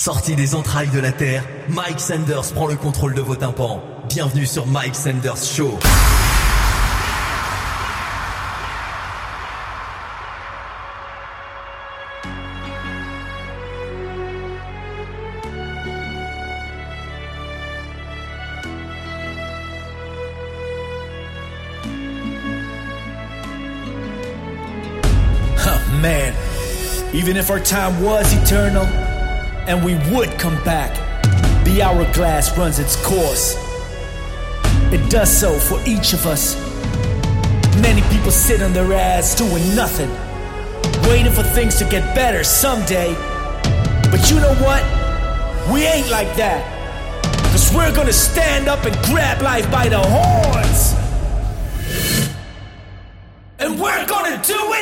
Sorti des entrailles de la Terre, Mike Sanders prend le contrôle de vos tympans. Bienvenue sur Mike Sanders Show. Man. Even if our time was eternal, and we would come back, the hourglass runs its course. It does so for each of us. Many people sit on their ass doing nothing, waiting for things to get better someday. But you know what? We ain't like that. Cause we're gonna stand up and grab life by the horns. And we're gonna do it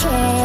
change.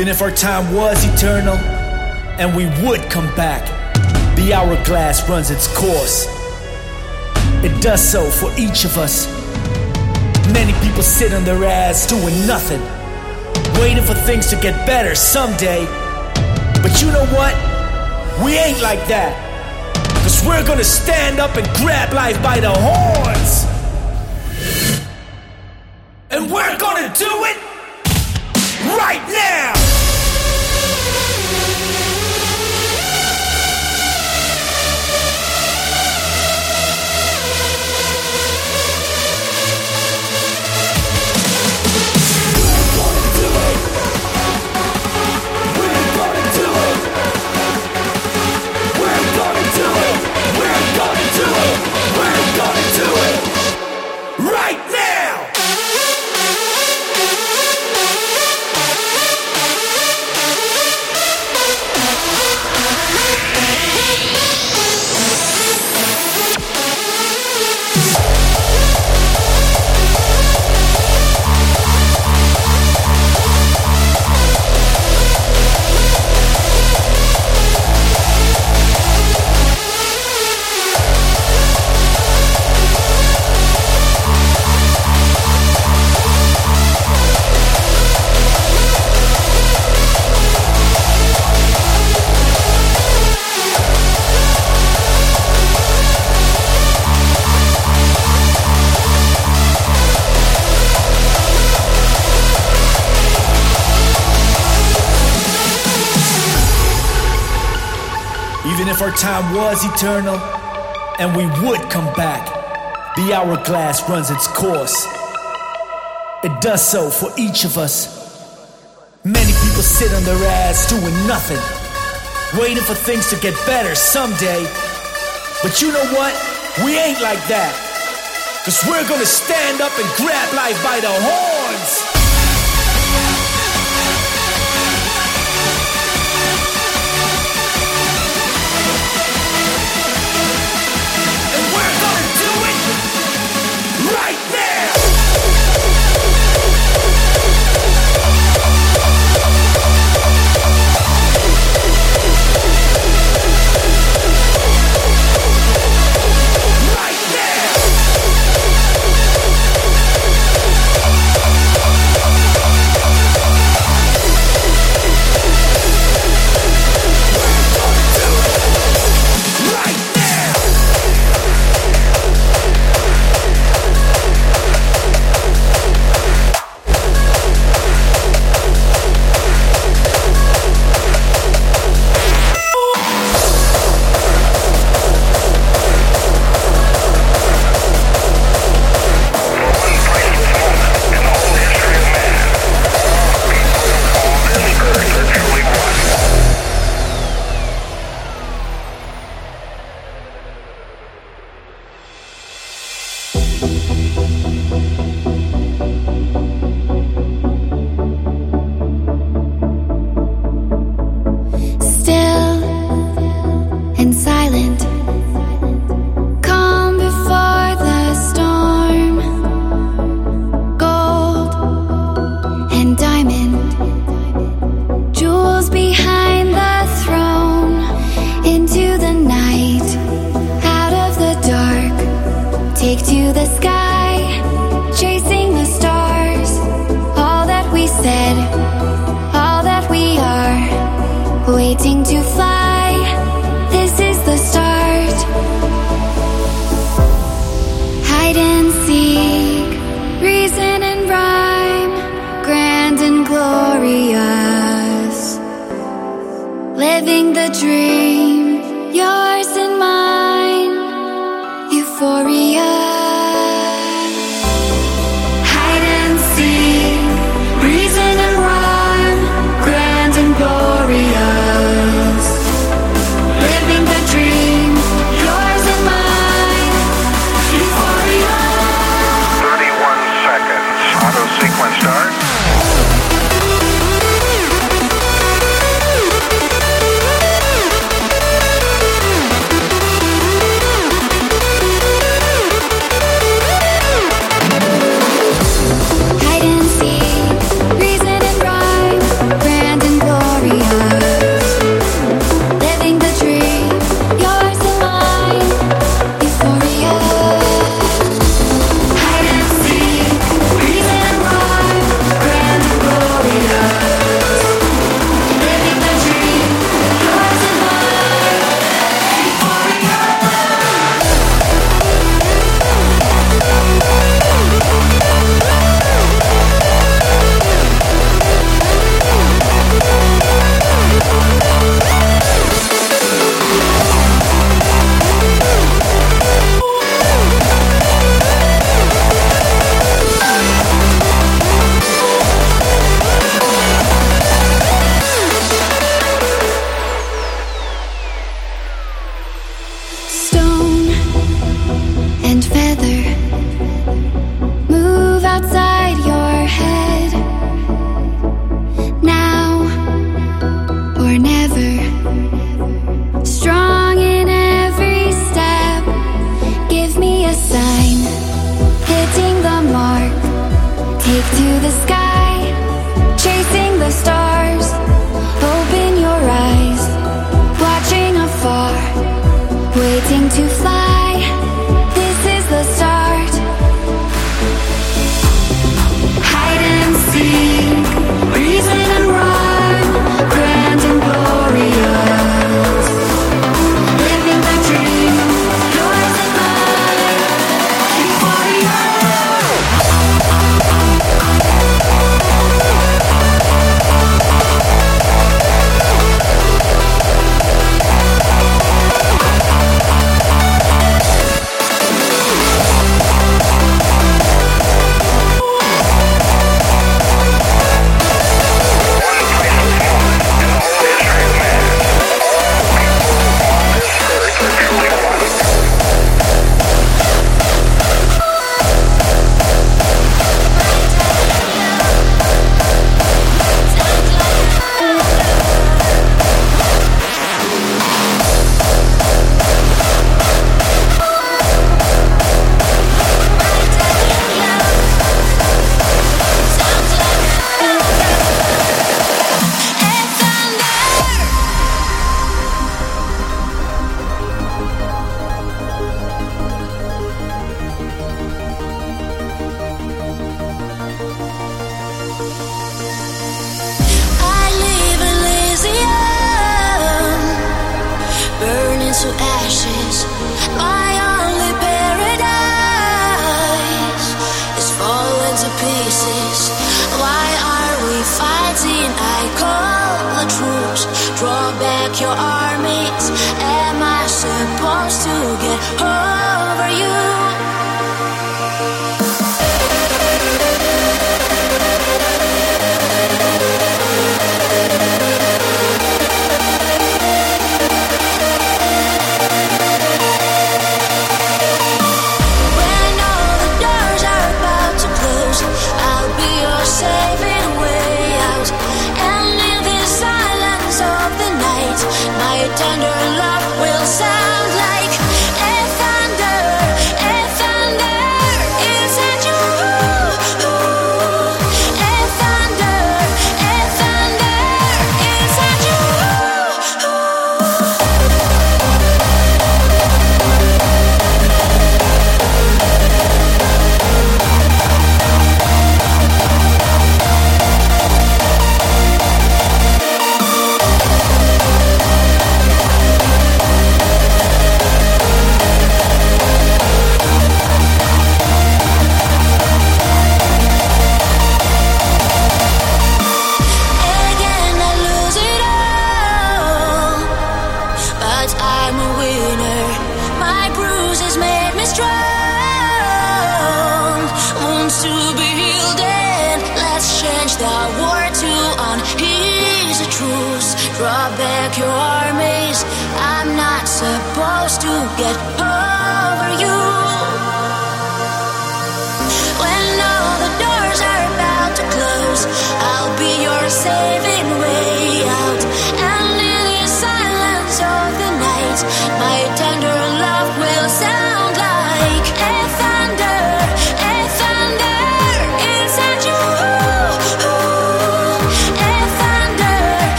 Even if our time was eternal and we would come back, the hourglass runs its course. It does so for each of us. Many people sit on their ass doing nothing, waiting for things to get better someday. But you know what? We ain't like that. Cause we're gonna stand up and grab life by the horns. And we're gonna do it time was eternal and we would come back, the hourglass runs its course. It does so for each of us. Many people sit on their ass doing nothing, waiting for things to get better someday. But you know what? We ain't like that. Cause we're gonna stand up and grab life by the horns.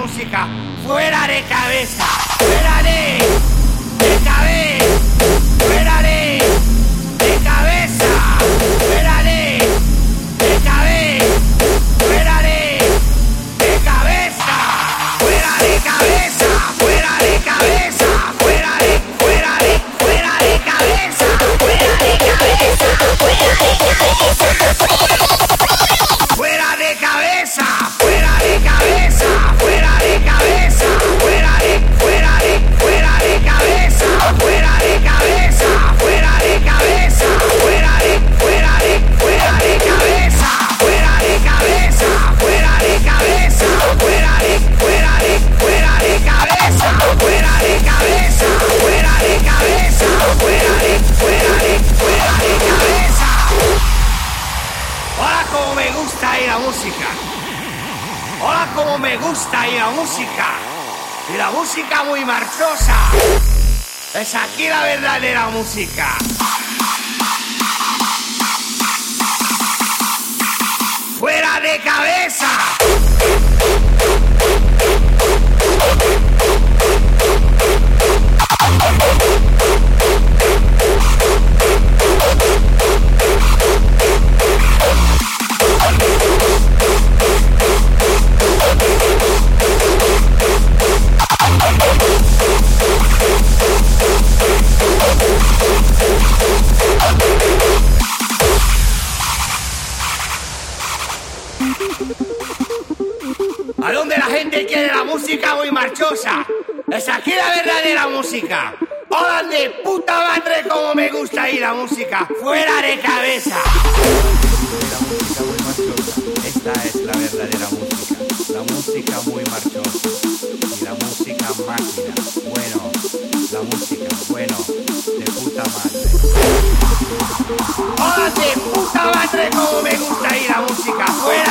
Música! ¡Fuera de cabeza! ¡Fuera de... de cabeza! Gusta ir a música. Y la música muy marchosa. Es aquí la verdadera música. ¡Fuera de cabeza! Música. ¡Hola de puta madre como me gusta ir la música! ¡Fuera de cabeza! Esta es la verdadera música, la música muy marchosa y la música máquina. Bueno, la música, bueno, de puta madre. ¡Hola de puta madre como me gusta ir la música! ¡Fuera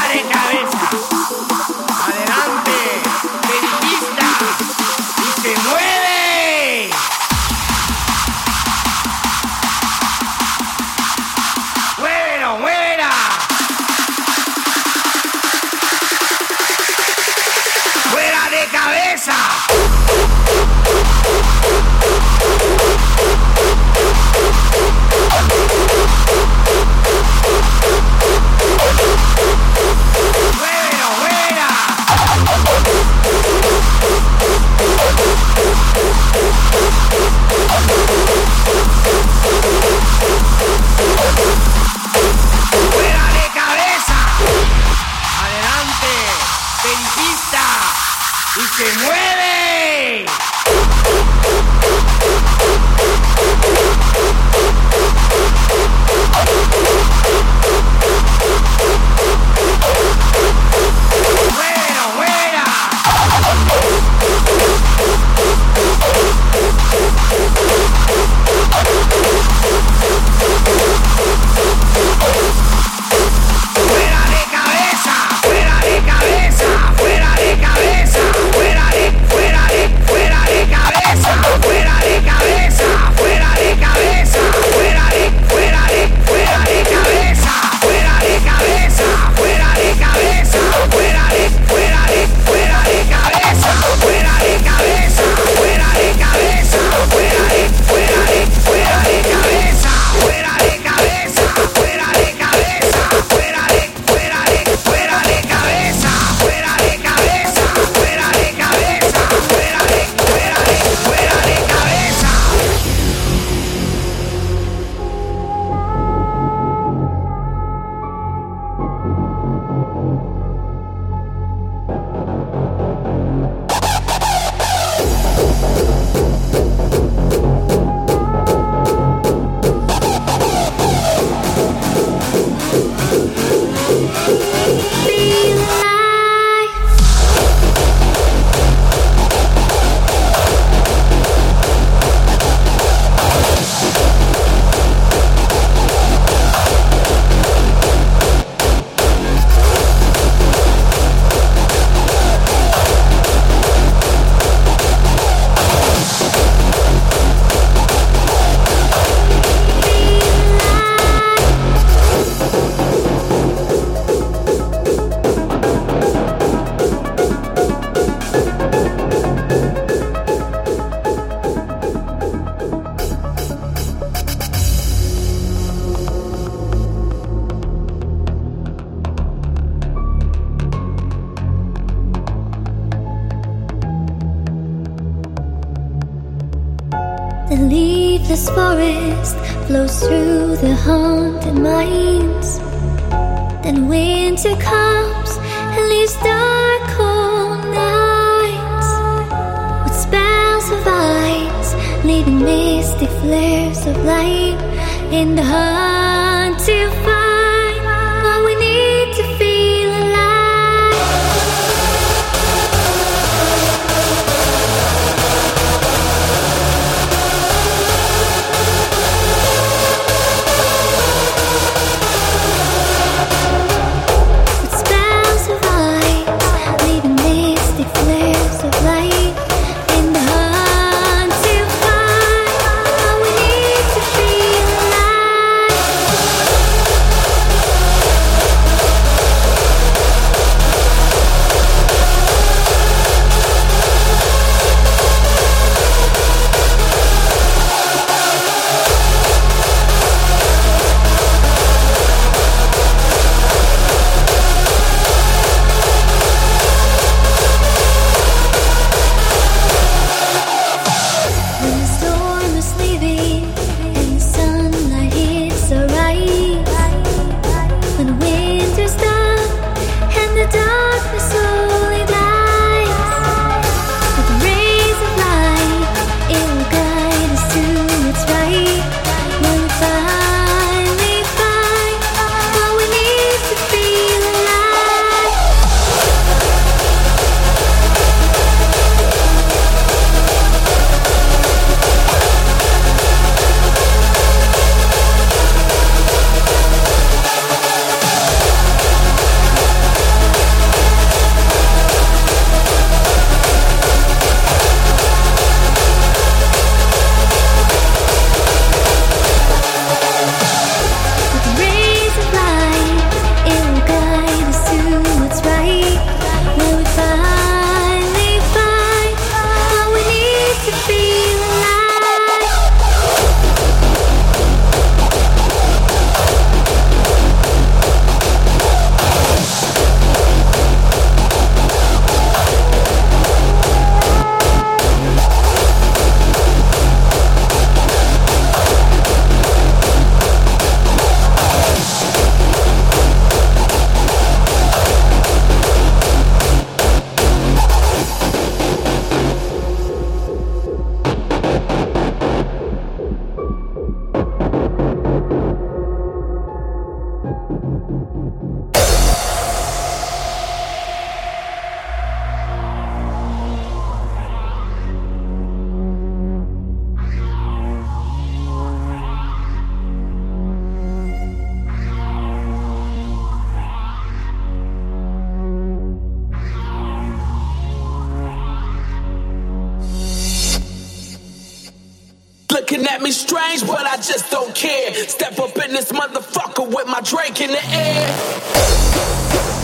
looking at me strange, but I just don't care. Step up in this motherfucker with my drink in the air.